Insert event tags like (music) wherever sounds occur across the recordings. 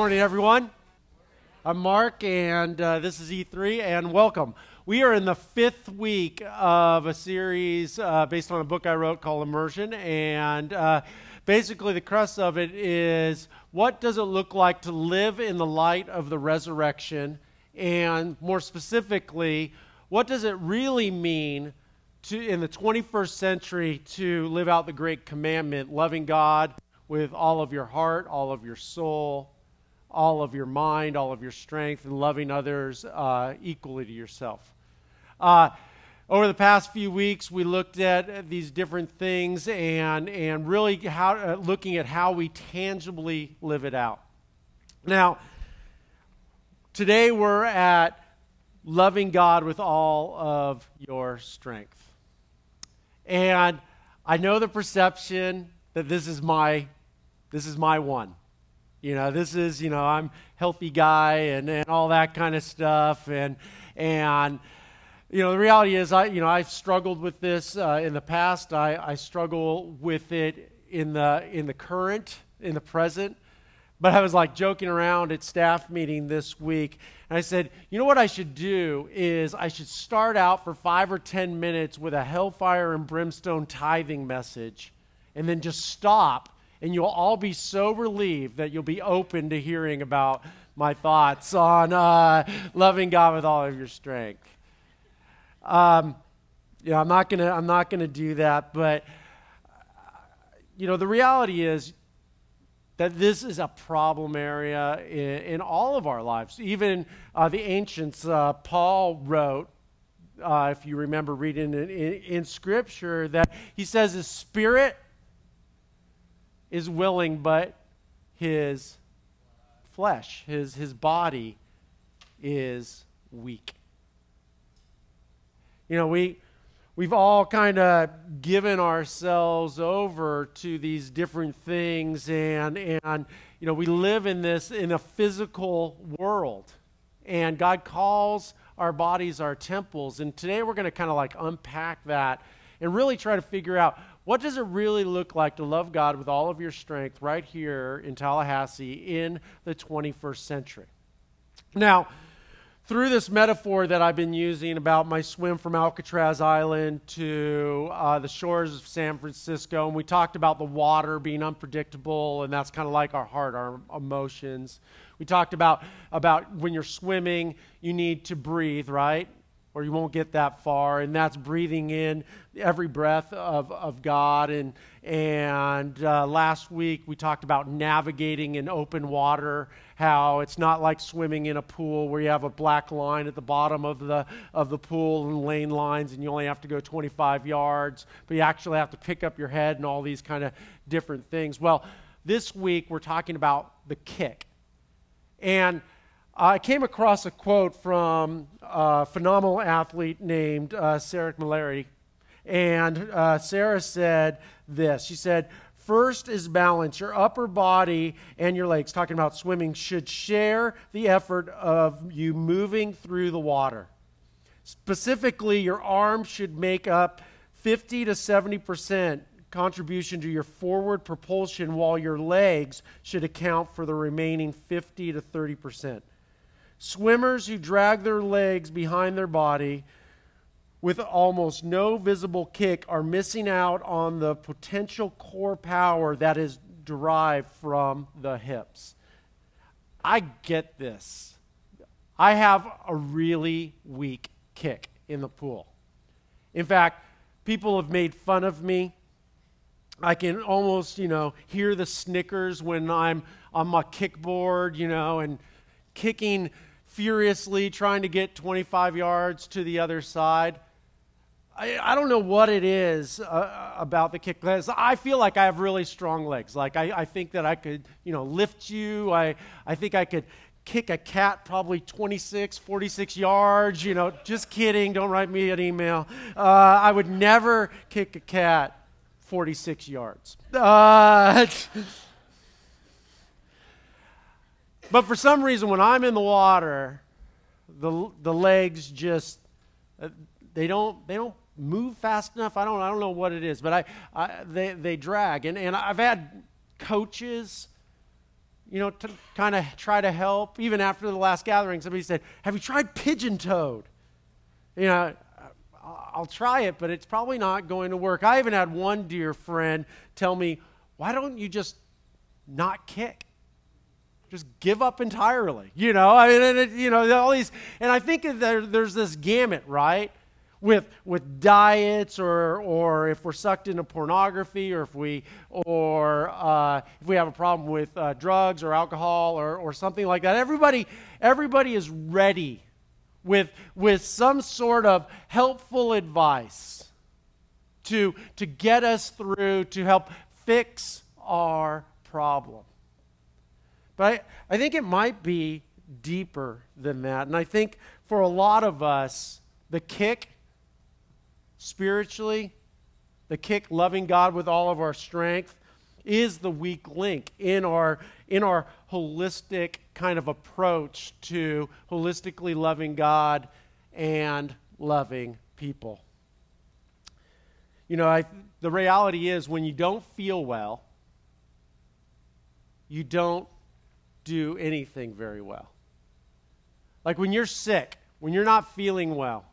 morning, everyone. I'm Mark, and uh, this is E3, and welcome. We are in the fifth week of a series uh, based on a book I wrote called Immersion, and uh, basically the crux of it is what does it look like to live in the light of the resurrection, and more specifically, what does it really mean to, in the 21st century to live out the great commandment, loving God with all of your heart, all of your soul, all of your mind, all of your strength, and loving others uh, equally to yourself. Uh, over the past few weeks, we looked at these different things and, and really how, uh, looking at how we tangibly live it out. Now, today we're at loving God with all of your strength. And I know the perception that this is my this is my one. You know, this is, you know, I'm healthy guy and, and all that kind of stuff. And, and, you know, the reality is, I, you know, I've struggled with this uh, in the past. I, I struggle with it in the, in the current, in the present. But I was like joking around at staff meeting this week. And I said, you know what I should do is I should start out for five or 10 minutes with a hellfire and brimstone tithing message and then just stop and you'll all be so relieved that you'll be open to hearing about my thoughts on uh, loving God with all of your strength. Um, yeah, I'm not gonna I'm not gonna do that, but you know the reality is that this is a problem area in, in all of our lives. Even uh, the ancients, uh, Paul wrote. Uh, if you remember reading in, in, in Scripture, that he says his spirit is willing, but his flesh, his, his body is weak. You know, we, we've all kind of given ourselves over to these different things, and, and, you know, we live in this, in a physical world. And God calls our bodies our temples. And today we're going to kind of like unpack that and really try to figure out what does it really look like to love God with all of your strength right here in Tallahassee in the 21st century? Now, through this metaphor that I've been using about my swim from Alcatraz Island to uh, the shores of San Francisco, and we talked about the water being unpredictable, and that's kind of like our heart, our emotions. We talked about, about when you're swimming, you need to breathe, right? Or you won't get that far. And that's breathing in every breath of, of God. And, and uh, last week we talked about navigating in open water, how it's not like swimming in a pool where you have a black line at the bottom of the, of the pool and lane lines and you only have to go 25 yards, but you actually have to pick up your head and all these kind of different things. Well, this week we're talking about the kick. And I came across a quote from a phenomenal athlete named uh, Sarah Mallory. And uh, Sarah said this She said, First is balance. Your upper body and your legs, talking about swimming, should share the effort of you moving through the water. Specifically, your arms should make up 50 to 70 percent contribution to your forward propulsion, while your legs should account for the remaining 50 to 30 percent. Swimmers who drag their legs behind their body with almost no visible kick are missing out on the potential core power that is derived from the hips. I get this. I have a really weak kick in the pool. In fact, people have made fun of me. I can almost, you know, hear the snickers when I'm on my kickboard, you know, and kicking furiously trying to get 25 yards to the other side. I, I don't know what it is uh, about the kick. I feel like I have really strong legs. Like I, I think that I could, you know, lift you. I, I think I could kick a cat probably 26, 46 yards. You know, just kidding. Don't write me an email. Uh, I would never kick a cat 46 yards. Uh, (laughs) But for some reason, when I'm in the water, the, the legs just, uh, they don't, they don't move fast enough. I don't, I don't know what it is, but I, I, they, they drag. And, and I've had coaches, you know, to kind of try to help. Even after the last gathering, somebody said, Have you tried pigeon toed? You know, I'll try it, but it's probably not going to work. I even had one dear friend tell me, Why don't you just not kick? Just give up entirely. You know, I mean, it, you know, all these, and I think there, there's this gamut, right? with with diets or or if we're sucked into pornography or if we or uh, if we have a problem with uh, drugs or alcohol or or something like that everybody everybody is ready with with some sort of helpful advice to to get us through to help fix our problem but I, I think it might be deeper than that and i think for a lot of us the kick spiritually, the kick loving God with all of our strength is the weak link in our in our holistic kind of approach to holistically loving God and loving people. You know, I, the reality is when you don't feel well, you don't do anything very well. Like when you're sick, when you're not feeling well,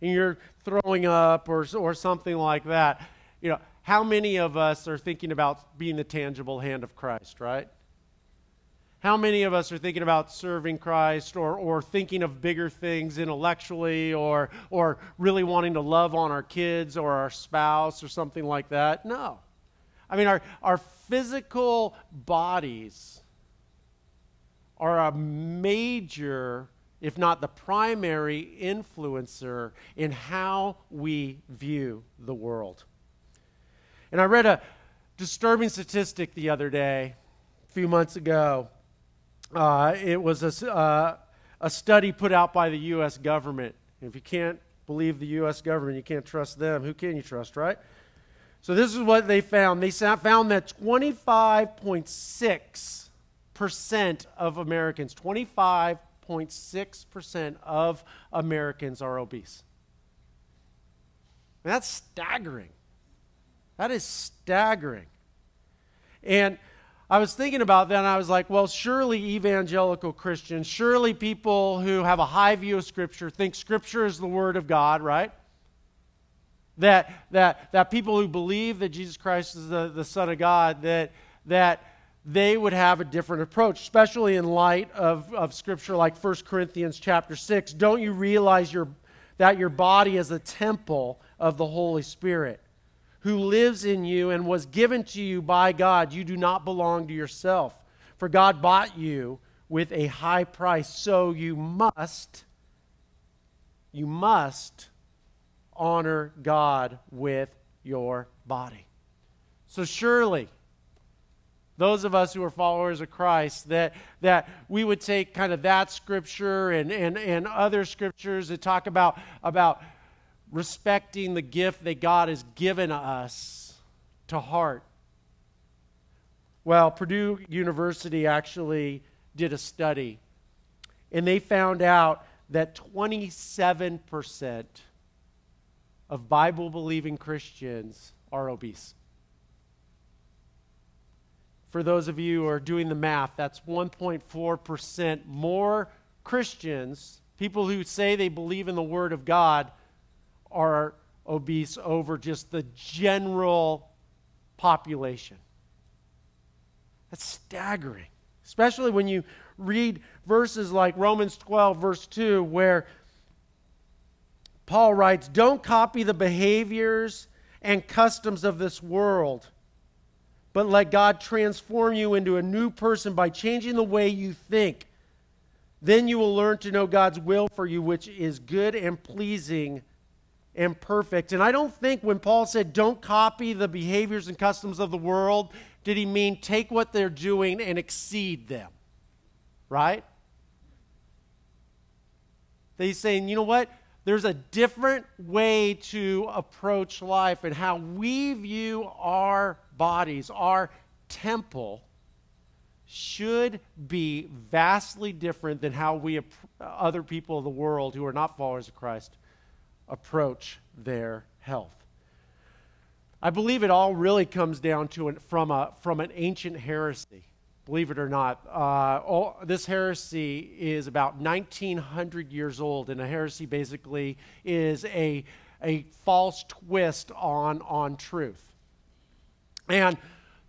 and you're throwing up or, or something like that, you know, how many of us are thinking about being the tangible hand of Christ, right? How many of us are thinking about serving Christ or, or thinking of bigger things intellectually or, or really wanting to love on our kids or our spouse or something like that? No. I mean, our, our physical bodies are a major if not the primary influencer in how we view the world. And I read a disturbing statistic the other day, a few months ago. Uh, it was a, uh, a study put out by the U.S. government. If you can't believe the U.S. government, you can't trust them. Who can you trust, right? So this is what they found. They found that 25.6% of Americans, 25 5.6% of Americans are obese. That's staggering. That is staggering. And I was thinking about that and I was like, well, surely evangelical Christians, surely people who have a high view of Scripture think Scripture is the Word of God, right? That, that, that people who believe that Jesus Christ is the, the Son of God, that, that they would have a different approach, especially in light of, of scripture like 1 Corinthians chapter 6. Don't you realize your, that your body is a temple of the Holy Spirit who lives in you and was given to you by God? You do not belong to yourself, for God bought you with a high price. So you must, you must honor God with your body. So surely, those of us who are followers of Christ, that, that we would take kind of that scripture and, and, and other scriptures that talk about, about respecting the gift that God has given us to heart. Well, Purdue University actually did a study, and they found out that 27% of Bible believing Christians are obese. For those of you who are doing the math, that's 1.4% more Christians, people who say they believe in the Word of God, are obese over just the general population. That's staggering, especially when you read verses like Romans 12, verse 2, where Paul writes, Don't copy the behaviors and customs of this world but let God transform you into a new person by changing the way you think. Then you will learn to know God's will for you, which is good and pleasing and perfect. And I don't think when Paul said, don't copy the behaviors and customs of the world, did he mean take what they're doing and exceed them. Right? He's saying, you know what? There's a different way to approach life and how we view our bodies, our temple, should be vastly different than how we, other people of the world who are not followers of Christ, approach their health. I believe it all really comes down to an, from, a, from an ancient heresy. believe it or not, uh, all, this heresy is about 1900 years old, and a heresy basically is a, a false twist on, on truth. And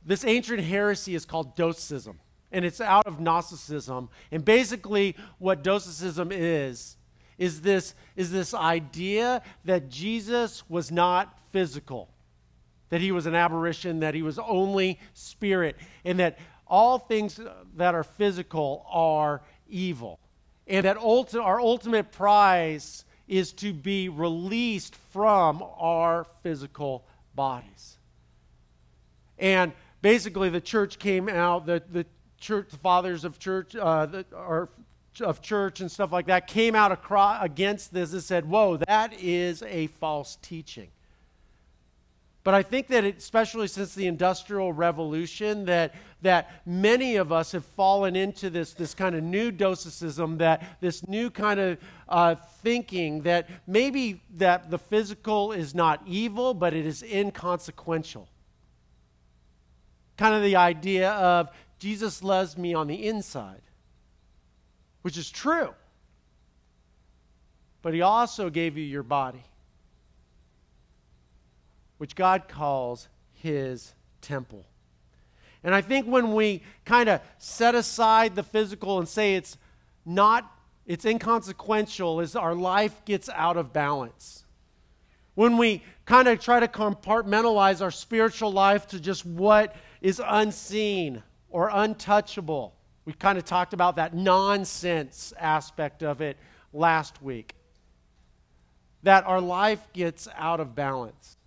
this ancient heresy is called Docetism, and it's out of Gnosticism. And basically, what Docetism is, is this, is this idea that Jesus was not physical, that he was an apparition, that he was only spirit, and that all things that are physical are evil. And that ulti- our ultimate prize is to be released from our physical bodies. And basically, the church came out, the, the church, the fathers of church, uh, the, or of church and stuff like that came out across, against this and said, Whoa, that is a false teaching. But I think that, it, especially since the Industrial Revolution, that, that many of us have fallen into this, this kind of new docetism, that this new kind of uh, thinking that maybe that the physical is not evil, but it is inconsequential. Kind of the idea of Jesus loves me on the inside, which is true. But he also gave you your body which God calls his temple. And I think when we kind of set aside the physical and say it's not, it's inconsequential, as our life gets out of balance. When we kind of try to compartmentalize our spiritual life to just what is unseen or untouchable. We kind of talked about that nonsense aspect of it last week. That our life gets out of balance.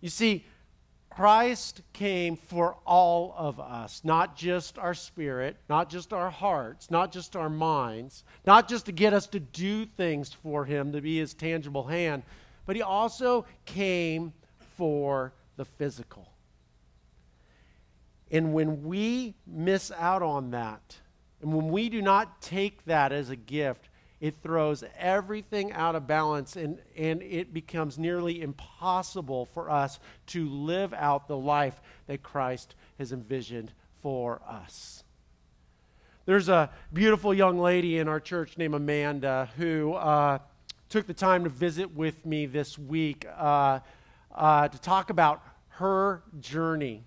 You see, Christ came for all of us, not just our spirit, not just our hearts, not just our minds, not just to get us to do things for Him, to be His tangible hand, but He also came for the physical. And when we miss out on that, and when we do not take that as a gift, it throws everything out of balance and, and it becomes nearly impossible for us to live out the life that Christ has envisioned for us. There's a beautiful young lady in our church named Amanda who uh, took the time to visit with me this week uh, uh, to talk about her journey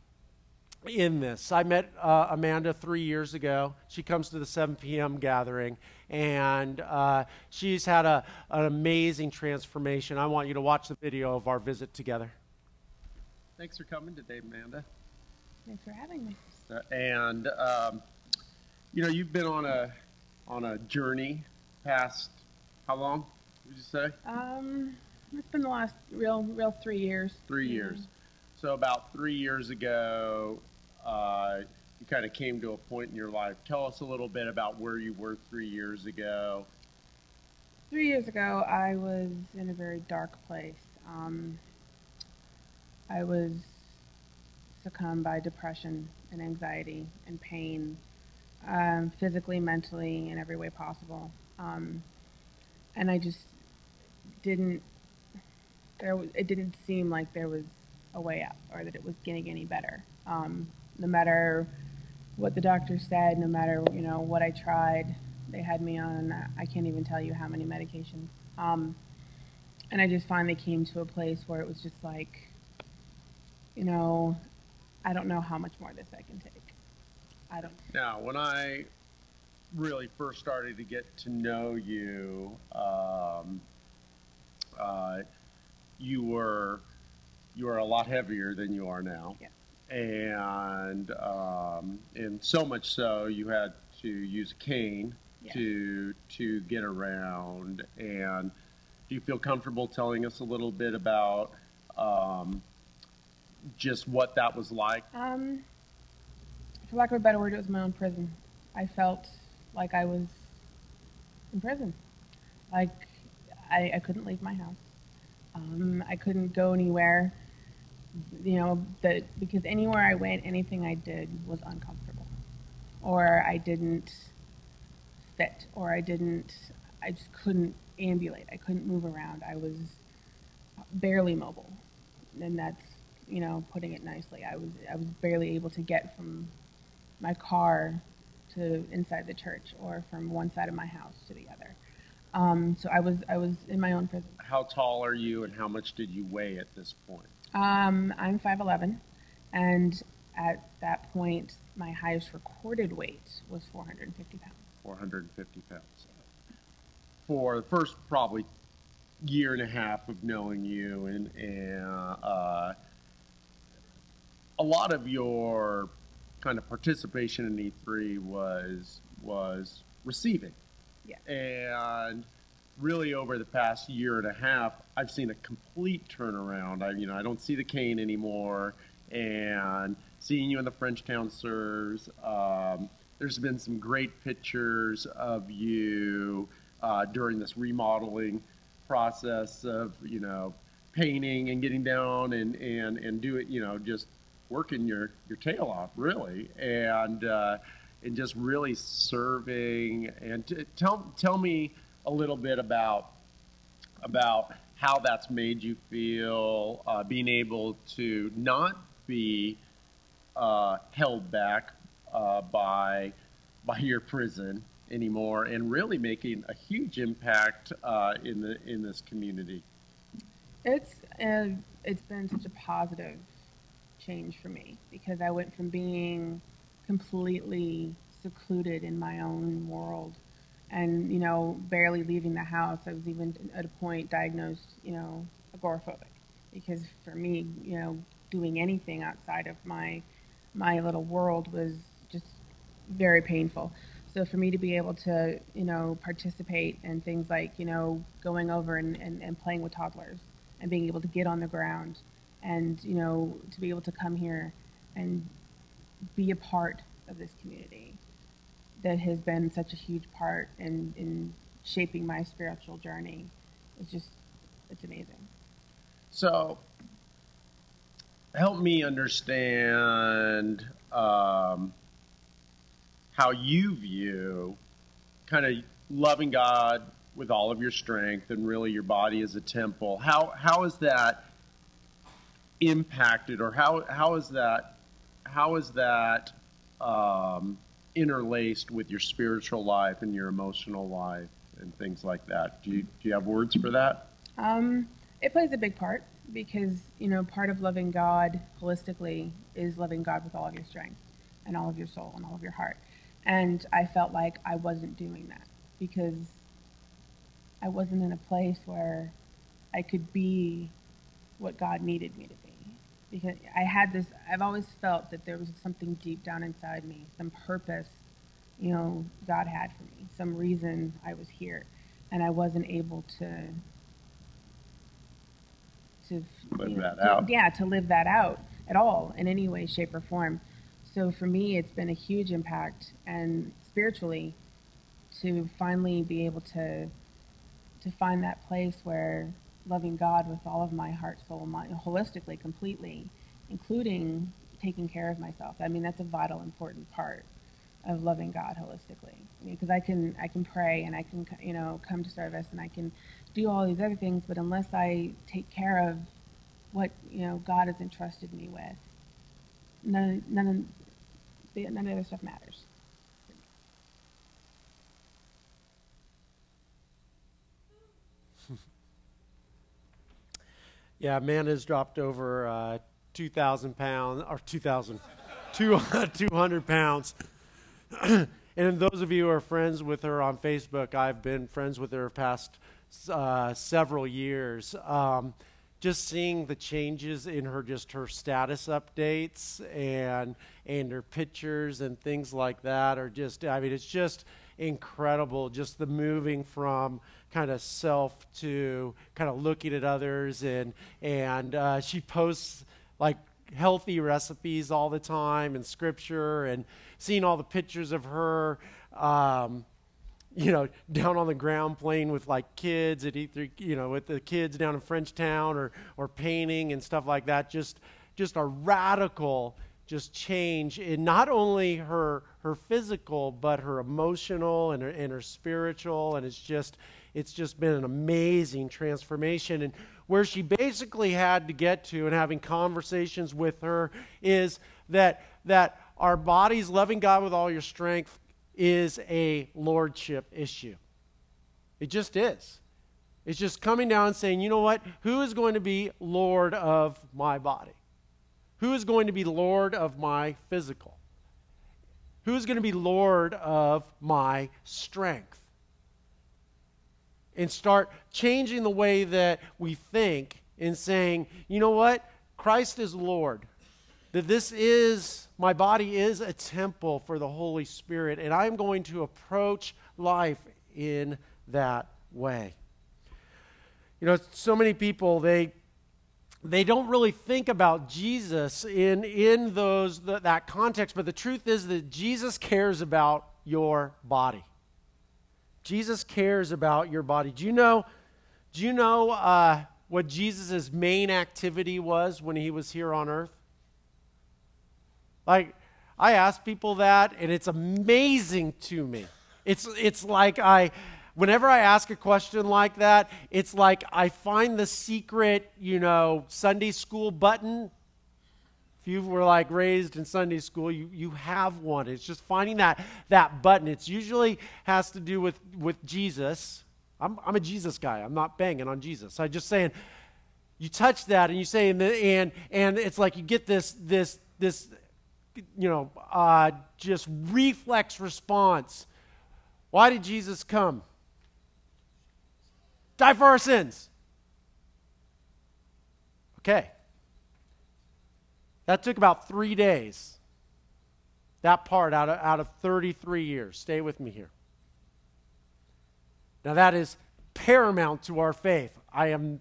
in this. I met uh, Amanda three years ago. She comes to the 7 p.m. gathering, and uh, she's had a, an amazing transformation. I want you to watch the video of our visit together. Thanks for coming today, Amanda. Thanks for having me. Uh, and um, you know, you've been on a on a journey past how long? Would you say? Um, it's been the last real real three years. Three years. So about three years ago, uh, you kind of came to a point in your life. Tell us a little bit about where you were three years ago. Three years ago, I was in a very dark place. Um, I was succumbed by depression and anxiety and pain, um, physically, mentally, in every way possible. Um, and I just didn't. There, it didn't seem like there was a way out or that it was getting any better. Um, no matter what the doctor said, no matter you know what I tried, they had me on I can't even tell you how many medications. Um, and I just finally came to a place where it was just like, you know, I don't know how much more this I can take. I don't. Now, when I really first started to get to know you, um, uh, you were you were a lot heavier than you are now. Yeah and um, and so much so you had to use a cane yeah. to to get around. And do you feel comfortable telling us a little bit about um, just what that was like? Um, for lack of a better word, it was my own prison. I felt like I was in prison. Like I, I couldn't leave my house. Um, I couldn't go anywhere you know, that because anywhere I went, anything I did was uncomfortable, or I didn't fit, or I didn't, I just couldn't ambulate. I couldn't move around. I was barely mobile, and that's you know putting it nicely. I was I was barely able to get from my car to inside the church or from one side of my house to the other. Um, so I was I was in my own prison. How tall are you, and how much did you weigh at this point? Um, I'm 5'11", and at that point, my highest recorded weight was 450 pounds. 450 pounds. For the first probably year and a half of knowing you, and, and uh, a lot of your kind of participation in E3 was was receiving. Yeah. And really over the past year and a half, I've seen a complete turnaround. I you know I don't see the cane anymore, and seeing you in the Frenchtown Sirs. Um, there's been some great pictures of you uh, during this remodeling process of you know painting and getting down and and and do it you know just working your your tail off really and uh, and just really serving and t- tell tell me a little bit about about how that's made you feel uh, being able to not be uh, held back uh, by by your prison anymore, and really making a huge impact uh, in the in this community. It's uh, it's been such a positive change for me because I went from being completely secluded in my own world and you know barely leaving the house i was even at a point diagnosed you know agoraphobic because for me you know doing anything outside of my my little world was just very painful. So for me to be able to, you know, participate in things like, you know, going over and, and, and playing with toddlers and being able to get on the ground and, you know, to be able to come here and be a part of this community that has been such a huge part in, in shaping my spiritual journey. It's just, it's amazing. So help me understand um, how you view kind of loving God with all of your strength and really your body as a temple. How how is that impacted, or how how is that how is that um, interlaced with your spiritual life and your emotional life and things like that? Do you do you have words for that? Um, it plays a big part because you know part of loving God holistically is loving God with all of your strength and all of your soul and all of your heart. And I felt like I wasn't doing that because I wasn't in a place where I could be what God needed me to be. Because I had this, I've always felt that there was something deep down inside me, some purpose, you know, God had for me, some reason I was here. And I wasn't able to to live you know, that to, out. Yeah, to live that out at all in any way, shape, or form. So for me, it's been a huge impact, and spiritually, to finally be able to to find that place where loving God with all of my heart, soul, mind, holistically, completely, including taking care of myself. I mean, that's a vital, important part of loving God holistically. Because I, can I can pray and I can you know come to service and I can do all these other things, but unless I take care of what you know God has entrusted me with, none none of the, none of the stuff matters. Yeah, man has dropped over uh, 2,000 pounds, or 2,000, 200 (laughs) pounds. (clears throat) and those of you who are friends with her on Facebook, I've been friends with her past uh, several years. Um, just seeing the changes in her just her status updates and and her pictures and things like that are just I mean it's just incredible just the moving from kind of self to kind of looking at others and and uh, she posts like healthy recipes all the time and scripture and seeing all the pictures of her um, you know, down on the ground playing with like kids at either, you know, with the kids down in Frenchtown or, or painting and stuff like that. Just, just a radical just change in not only her her physical but her emotional and her, and her spiritual and it's just it's just been an amazing transformation and where she basically had to get to and having conversations with her is that that our bodies, loving God with all your strength, is a lordship issue. It just is. It's just coming down and saying, you know what? Who is going to be Lord of my body? Who is going to be Lord of my physical? Who is going to be Lord of my strength? And start changing the way that we think and saying, you know what? Christ is Lord. That this is, my body is a temple for the Holy Spirit, and I'm going to approach life in that way. You know, so many people, they they don't really think about Jesus in, in those, the, that context, but the truth is that Jesus cares about your body. Jesus cares about your body. Do you know, do you know uh, what Jesus' main activity was when he was here on earth? Like, I ask people that, and it's amazing to me. It's, it's like I, whenever I ask a question like that, it's like I find the secret, you know, Sunday school button. If you were like raised in Sunday school, you, you have one. It's just finding that, that button. It's usually has to do with, with Jesus. I'm, I'm a Jesus guy. I'm not banging on Jesus. I'm just saying, you touch that and you say, and, and, and it's like you get this, this, this, you know, uh, just reflex response. Why did Jesus come? Die for our sins. Okay. That took about three days. That part out of, out of 33 years. Stay with me here. Now, that is paramount to our faith. I am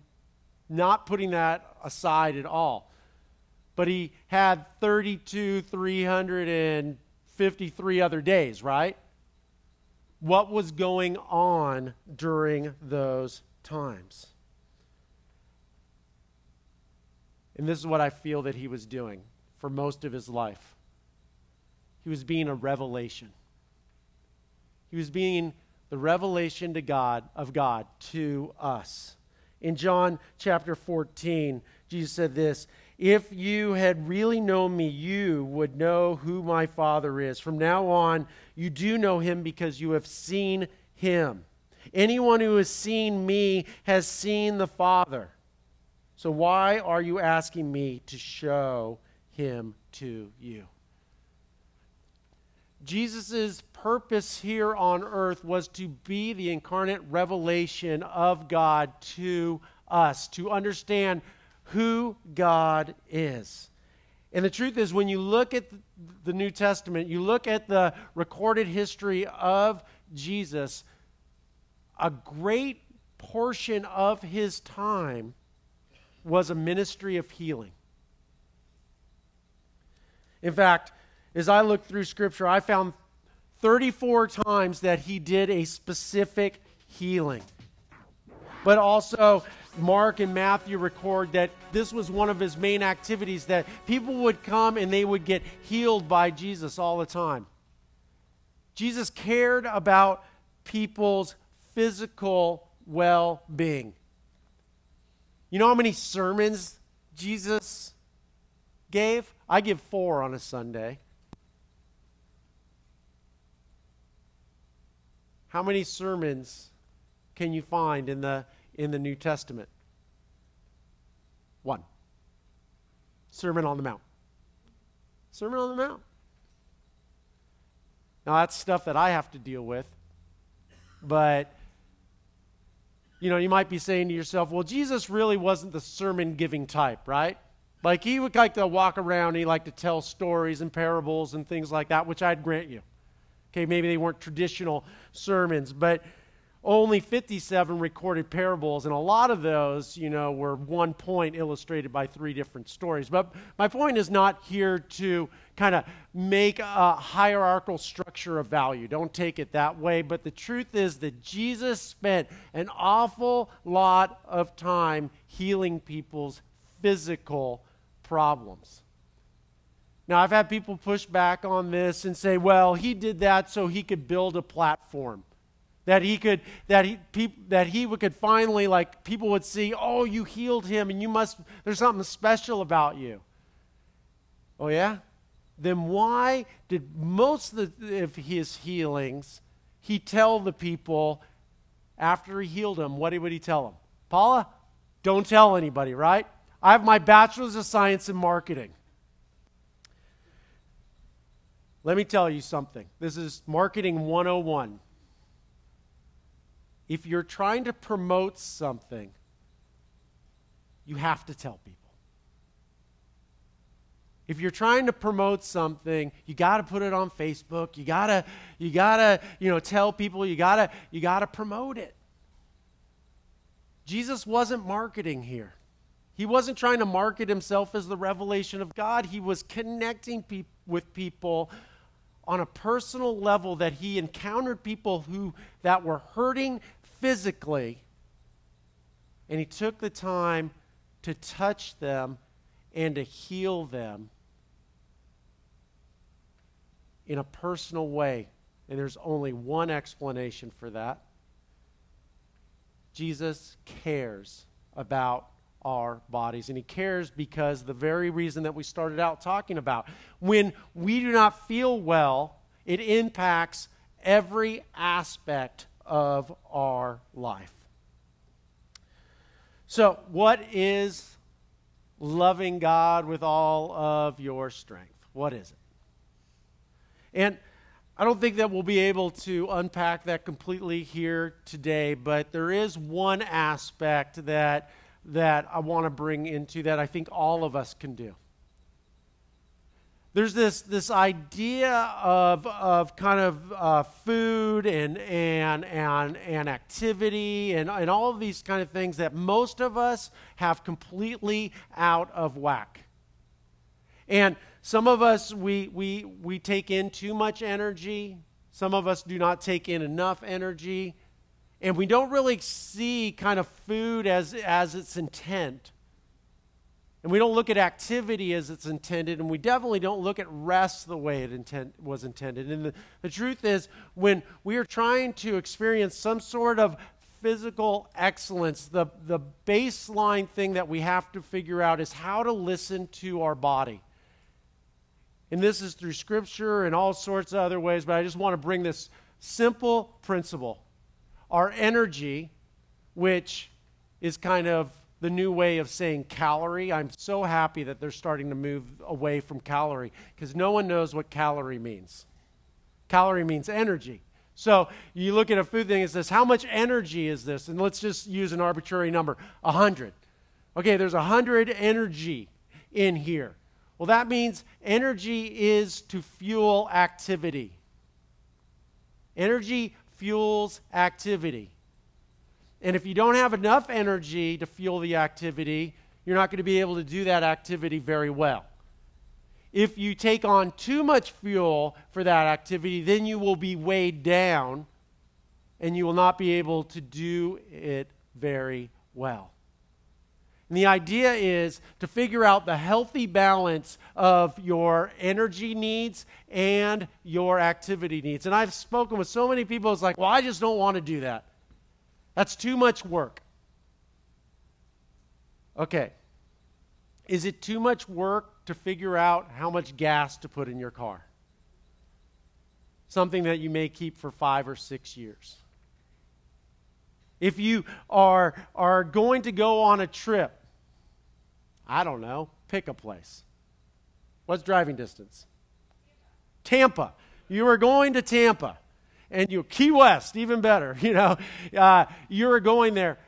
not putting that aside at all. But he had 32, 353 other days, right? what was going on during those times. And this is what I feel that he was doing for most of his life. He was being a revelation. He was being the revelation to God of God to us. In John chapter 14, Jesus said this if you had really known me, you would know who my Father is. From now on, you do know him because you have seen him. Anyone who has seen me has seen the Father. So why are you asking me to show him to you? Jesus' purpose here on earth was to be the incarnate revelation of God to us, to understand who God is. And the truth is, when you look at the New Testament, you look at the recorded history of Jesus, a great portion of his time was a ministry of healing. In fact, as I looked through Scripture, I found 34 times that he did a specific healing. But also, Mark and Matthew record that this was one of his main activities, that people would come and they would get healed by Jesus all the time. Jesus cared about people's physical well being. You know how many sermons Jesus gave? I give four on a Sunday. How many sermons can you find in the in the New Testament? One Sermon on the Mount. Sermon on the Mount. Now, that's stuff that I have to deal with. But, you know, you might be saying to yourself, well, Jesus really wasn't the sermon giving type, right? Like, he would like to walk around, he liked to tell stories and parables and things like that, which I'd grant you. Okay, maybe they weren't traditional sermons, but only 57 recorded parables, and a lot of those, you know, were one point illustrated by three different stories. But my point is not here to kind of make a hierarchical structure of value. Don't take it that way. But the truth is that Jesus spent an awful lot of time healing people's physical problems. Now, I've had people push back on this and say, well, he did that so he could build a platform that he could that he peop, that he could finally like people would see oh you healed him and you must there's something special about you oh yeah then why did most of, the, of his healings he tell the people after he healed them? What would he tell them? Paula, don't tell anybody, right? I have my bachelor's of science in marketing. Let me tell you something. This is marketing 101. If you're trying to promote something, you have to tell people. If you're trying to promote something, you got to put it on Facebook. You got to you got to, you know, tell people, you got to you got to promote it. Jesus wasn't marketing here. He wasn't trying to market himself as the revelation of God. He was connecting pe- with people on a personal level that he encountered people who that were hurting physically and he took the time to touch them and to heal them in a personal way. And there's only one explanation for that Jesus cares about our bodies. And he cares because the very reason that we started out talking about. When we do not feel well, it impacts every aspect of our life. So, what is loving God with all of your strength? What is it? And I don't think that we'll be able to unpack that completely here today, but there is one aspect that, that I want to bring into that I think all of us can do. There's this, this idea of, of kind of uh, food and, and, and, and activity and, and all of these kind of things that most of us have completely out of whack. And some of us, we, we, we take in too much energy. Some of us do not take in enough energy. And we don't really see kind of food as, as its intent. And we don't look at activity as it's intended, and we definitely don't look at rest the way it was intended. And the, the truth is, when we are trying to experience some sort of physical excellence, the, the baseline thing that we have to figure out is how to listen to our body. And this is through scripture and all sorts of other ways, but I just want to bring this simple principle. Our energy, which is kind of the new way of saying calorie. I'm so happy that they're starting to move away from calorie because no one knows what calorie means. Calorie means energy. So you look at a food thing, it says, How much energy is this? And let's just use an arbitrary number 100. Okay, there's 100 energy in here. Well, that means energy is to fuel activity. Energy fuels activity. And if you don't have enough energy to fuel the activity, you're not going to be able to do that activity very well. If you take on too much fuel for that activity, then you will be weighed down and you will not be able to do it very well. And the idea is to figure out the healthy balance of your energy needs and your activity needs. And I've spoken with so many people, it's like, well, I just don't want to do that. That's too much work. Okay. Is it too much work to figure out how much gas to put in your car? Something that you may keep for five or six years. If you are, are going to go on a trip, I don't know, pick a place. What's driving distance? Tampa. You are going to Tampa. And you, Key West, even better, (laughs) you know, uh, you're going there.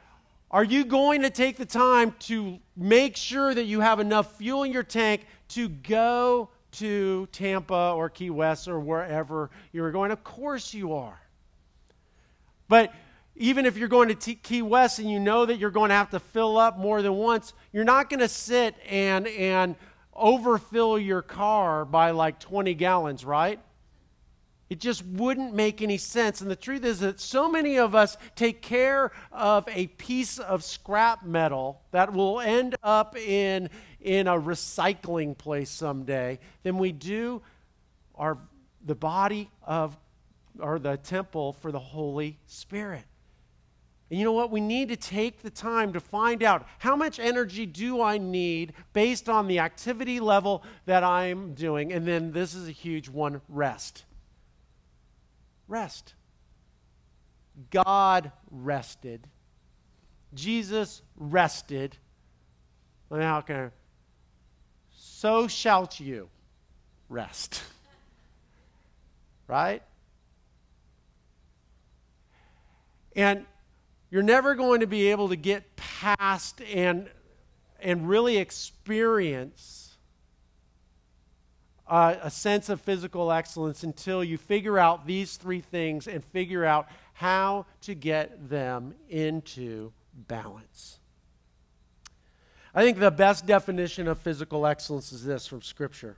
Are you going to take the time to make sure that you have enough fuel in your tank to go to Tampa or Key West or wherever you're going? Of course you are. But even if you're going to T- Key West and you know that you're going to have to fill up more than once, you're not going to sit and, and overfill your car by like 20 gallons, right? It just wouldn't make any sense. And the truth is that so many of us take care of a piece of scrap metal that will end up in, in a recycling place someday than we do our, the body of or the temple for the Holy Spirit. And you know what? We need to take the time to find out how much energy do I need based on the activity level that I'm doing. And then this is a huge one rest. Rest. God rested. Jesus rested. How can I? So shalt you rest. (laughs) right? And you're never going to be able to get past and, and really experience uh, a sense of physical excellence until you figure out these three things and figure out how to get them into balance. I think the best definition of physical excellence is this from Scripture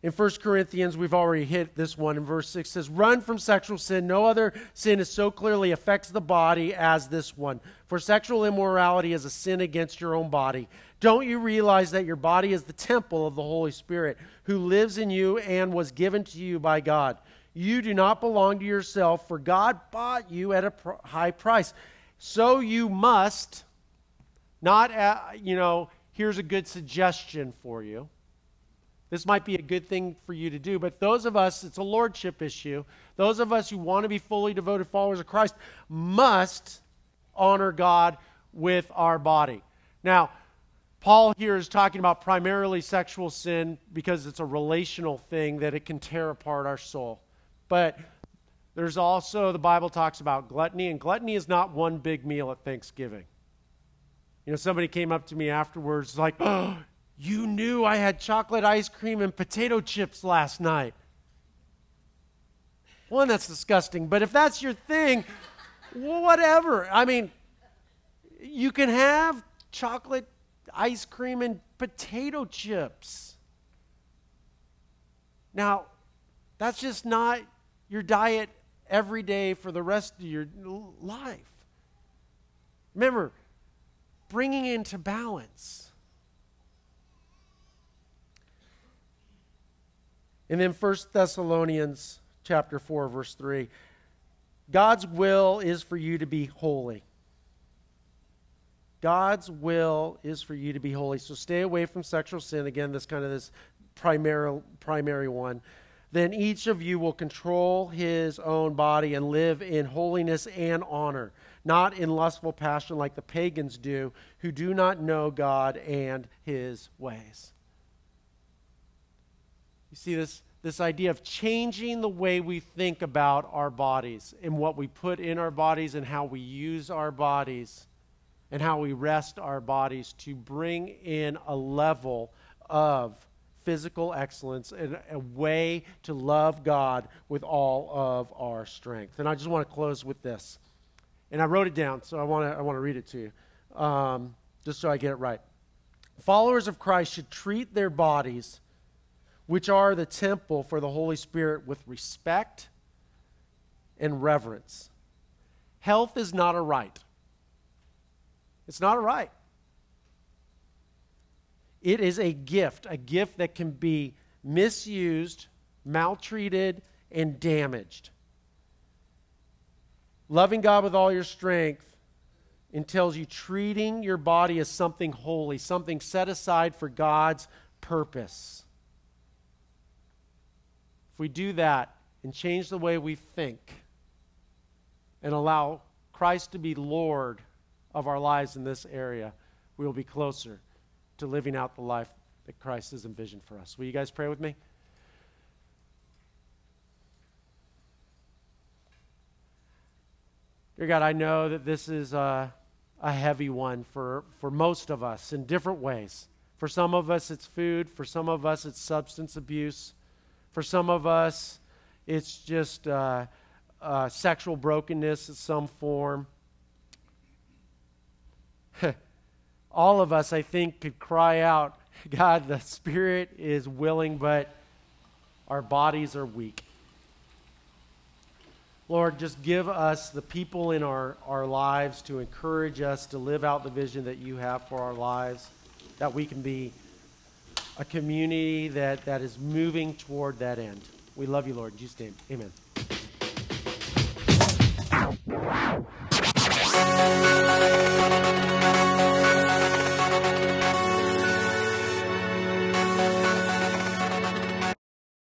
in 1 Corinthians, we've already hit this one in verse 6 says, Run from sexual sin. No other sin is so clearly affects the body as this one. For sexual immorality is a sin against your own body. Don't you realize that your body is the temple of the Holy Spirit, who lives in you and was given to you by God? You do not belong to yourself, for God bought you at a pr- high price. So you must, not, uh, you know, here's a good suggestion for you this might be a good thing for you to do, but those of us, it's a lordship issue. Those of us who want to be fully devoted followers of Christ must honor God with our body. Now, Paul here is talking about primarily sexual sin because it's a relational thing that it can tear apart our soul. But there's also, the Bible talks about gluttony, and gluttony is not one big meal at Thanksgiving. You know, somebody came up to me afterwards, like, (gasps) oh, you knew I had chocolate ice cream and potato chips last night. One, that's disgusting, but if that's your thing, whatever. I mean, you can have chocolate ice cream and potato chips. Now, that's just not your diet every day for the rest of your life. Remember, bringing into balance. And then 1 Thessalonians chapter 4 verse 3. God's will is for you to be holy. God's will is for you to be holy. So stay away from sexual sin. Again, this kind of this primary primary one. Then each of you will control his own body and live in holiness and honor, not in lustful passion like the pagans do, who do not know God and his ways. See this, this idea of changing the way we think about our bodies and what we put in our bodies and how we use our bodies and how we rest our bodies to bring in a level of physical excellence and a way to love God with all of our strength. And I just want to close with this. And I wrote it down, so I want to, I want to read it to you, um, just so I get it right. Followers of Christ should treat their bodies which are the temple for the Holy Spirit with respect and reverence. Health is not a right. It's not a right. It is a gift, a gift that can be misused, maltreated, and damaged. Loving God with all your strength entails you treating your body as something holy, something set aside for God's purpose. If we do that and change the way we think and allow Christ to be Lord of our lives in this area, we will be closer to living out the life that Christ has envisioned for us. Will you guys pray with me? Dear God, I know that this is a, a heavy one for, for most of us in different ways. For some of us, it's food. For some of us, it's substance abuse. For some of us, it's just uh, uh, sexual brokenness in some form. (laughs) All of us, I think, could cry out, God, the Spirit is willing, but our bodies are weak. Lord, just give us the people in our, our lives to encourage us to live out the vision that you have for our lives, that we can be a community that, that is moving toward that end. We love you, Lord. In Jesus' name, amen. Amen.